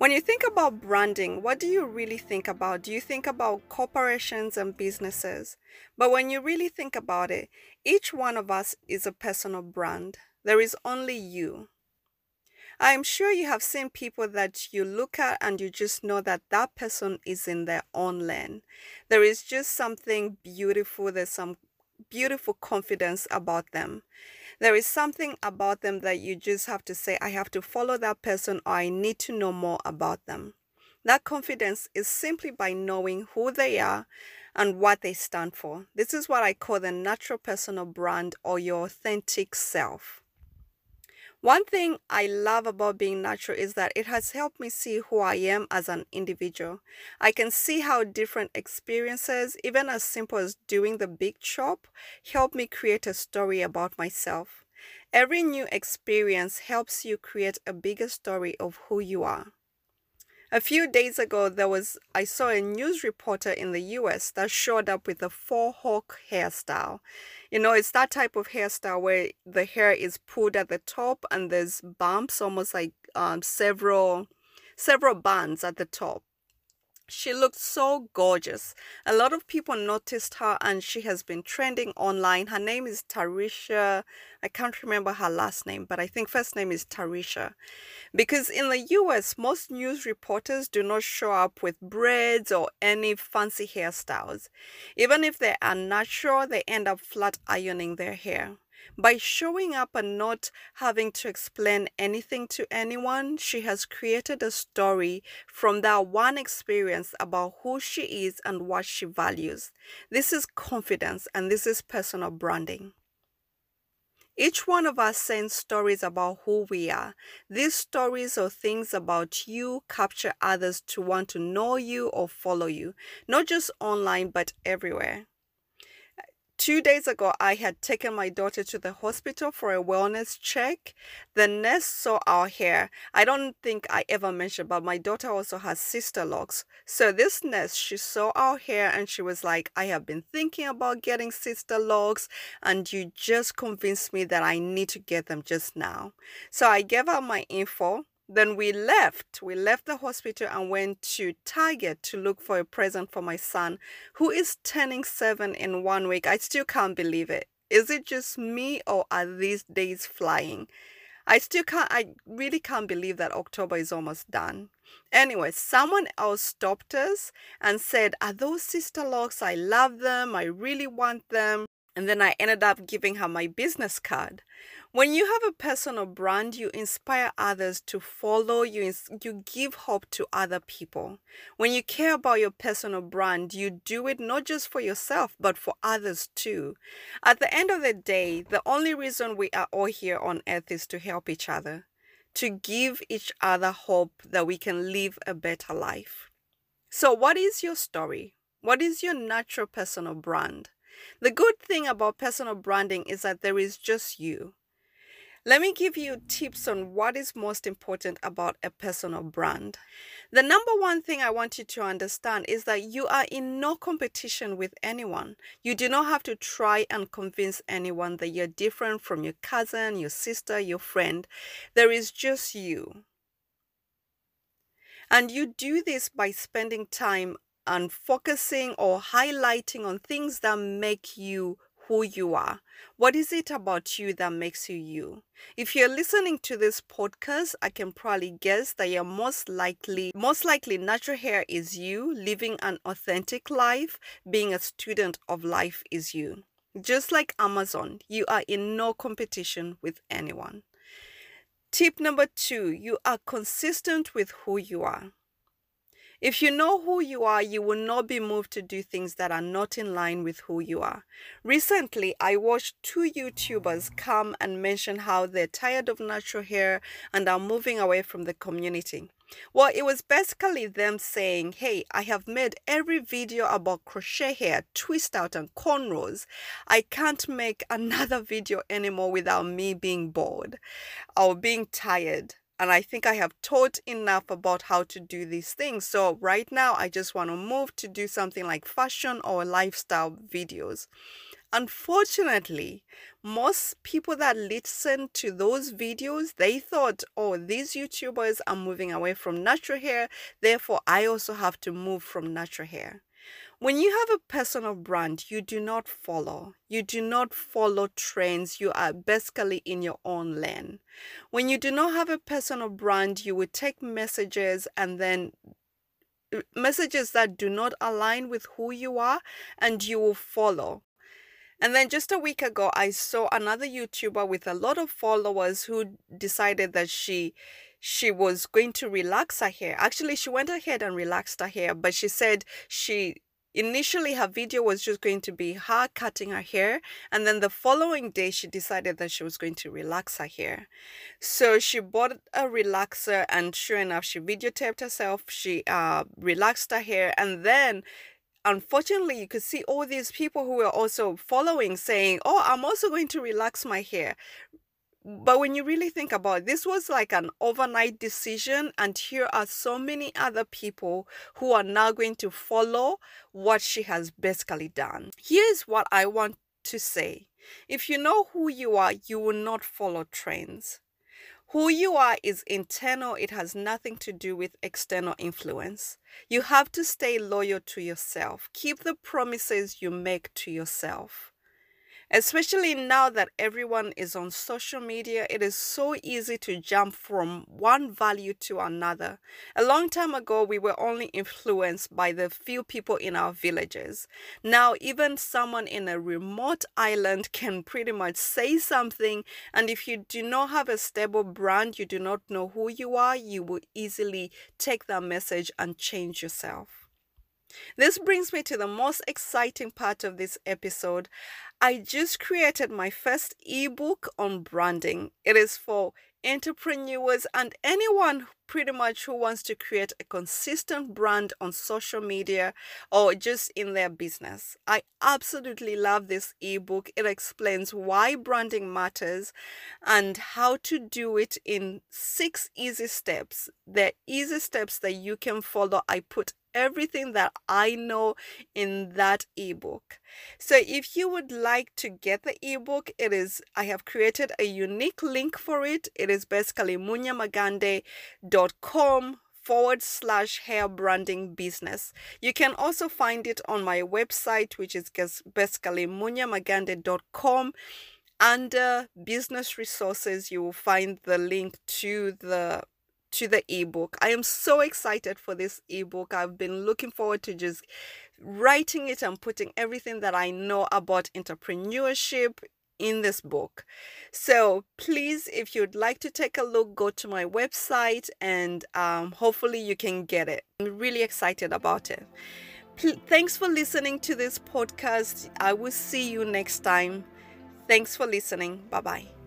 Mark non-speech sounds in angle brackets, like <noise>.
When you think about branding, what do you really think about? Do you think about corporations and businesses? But when you really think about it, each one of us is a personal brand. There is only you. I am sure you have seen people that you look at and you just know that that person is in their own lane. There is just something beautiful, there's some beautiful confidence about them. There is something about them that you just have to say, I have to follow that person or I need to know more about them. That confidence is simply by knowing who they are and what they stand for. This is what I call the natural personal brand or your authentic self. One thing I love about being natural is that it has helped me see who I am as an individual. I can see how different experiences, even as simple as doing the big chop, help me create a story about myself. Every new experience helps you create a bigger story of who you are. A few days ago, there was I saw a news reporter in the U.S. that showed up with a frohawk hairstyle. You know, it's that type of hairstyle where the hair is pulled at the top and there's bumps, almost like um, several several bands at the top. She looked so gorgeous. A lot of people noticed her and she has been trending online. Her name is Tarisha. I can't remember her last name, but I think first name is Tarisha. Because in the US, most news reporters do not show up with braids or any fancy hairstyles. Even if they are natural, they end up flat ironing their hair. By showing up and not having to explain anything to anyone, she has created a story from that one experience about who she is and what she values. This is confidence and this is personal branding. Each one of us sends stories about who we are. These stories or things about you capture others to want to know you or follow you, not just online but everywhere. Two days ago, I had taken my daughter to the hospital for a wellness check. The nurse saw our hair. I don't think I ever mentioned, but my daughter also has Sisterlocks. So this nurse, she saw our hair and she was like, I have been thinking about getting Sisterlocks, and you just convinced me that I need to get them just now. So I gave her my info. Then we left. We left the hospital and went to Target to look for a present for my son, who is turning seven in one week. I still can't believe it. Is it just me or are these days flying? I still can't, I really can't believe that October is almost done. Anyway, someone else stopped us and said, Are those Sisterlocks? I love them. I really want them. And then I ended up giving her my business card. When you have a personal brand, you inspire others to follow, you, you give hope to other people. When you care about your personal brand, you do it not just for yourself, but for others too. At the end of the day, the only reason we are all here on earth is to help each other, to give each other hope that we can live a better life. So, what is your story? What is your natural personal brand? The good thing about personal branding is that there is just you. Let me give you tips on what is most important about a personal brand. The number one thing I want you to understand is that you are in no competition with anyone. You do not have to try and convince anyone that you're different from your cousin, your sister, your friend. There is just you. And you do this by spending time and focusing or highlighting on things that make you who you are. What is it about you that makes you you? If you're listening to this podcast, I can probably guess that you're most likely, most likely natural hair is you, living an authentic life, being a student of life is you. Just like Amazon, you are in no competition with anyone. Tip number two, you are consistent with who you are. If you know who you are, you will not be moved to do things that are not in line with who you are. Recently, I watched two YouTubers come and mention how they're tired of natural hair and are moving away from the community. Well, it was basically them saying, Hey, I have made every video about crochet hair, twist out, and cornrows. I can't make <laughs> another video anymore without me being bored or being tired and I think I have taught enough about how to do these things. So right now I just want to move to do something like fashion or lifestyle videos. Unfortunately, most people that listen to those videos, they thought, oh, these YouTubers are moving away from natural hair, therefore I also have to move from natural hair. When you have a personal brand, you do not follow. You do not follow trends. You are basically in your own lane. When you do not have a personal brand, you will take messages and then uh, messages that do not align with who you are and you will follow. And then just a week ago, I saw another YouTuber with a lot of followers who decided that she she was going to relax her hair. Actually, she went ahead and relaxed her hair, but she said she initially her video was just going to be her cutting her hair and then the following day she decided that she was going to relax her hair so she bought a relaxer and sure enough she videotaped herself she uh relaxed her hair and then unfortunately you could see all these people who were also following saying oh i'm also going to relax my hair but when you really think about it, this was like an overnight decision, and here are so many other people who are now going to follow what she has basically done. Here's what I want to say if you know who you are, you will not follow trends. Who you are is internal, it has nothing to do with external influence. You have to stay loyal to yourself. Keep the promises you make to yourself. Especially now that everyone is on social media, it is so easy to jump from one value to another. A long time ago, we were only influenced by the few people in our villages. Now, even someone in a remote island <laughs> can pretty much say something, and if you do not have a stable brand, you do not know who you are, you will easily take that message and change yourself. This brings me to the most exciting part of this episode. I just created my first ebook on branding. It is for entrepreneurs and anyone pretty much who wants to create a consistent brand on social media or just in their business. I absolutely love this ebook. It explains why branding matters and how to do it in six easy steps. The easy steps that you can follow. I put everything that I know in that ebook. So if you would like to get the ebook, it is I have created a unique link for it. It is basically munyamagande.com forward slash hair branding business. You can also find it on my website, which is basically munyamagande.com. Under business resources, you will find the link to the to the ebook. I am so excited for this ebook. I've been looking forward to just writing it and putting everything that I know about entrepreneurship in this book. So please, if you'd like to take a look, go to my website and um, hopefully you can get it. I'm really excited about it. Thanks for listening to this podcast. I will see you next time. Thanks for listening. Bye bye.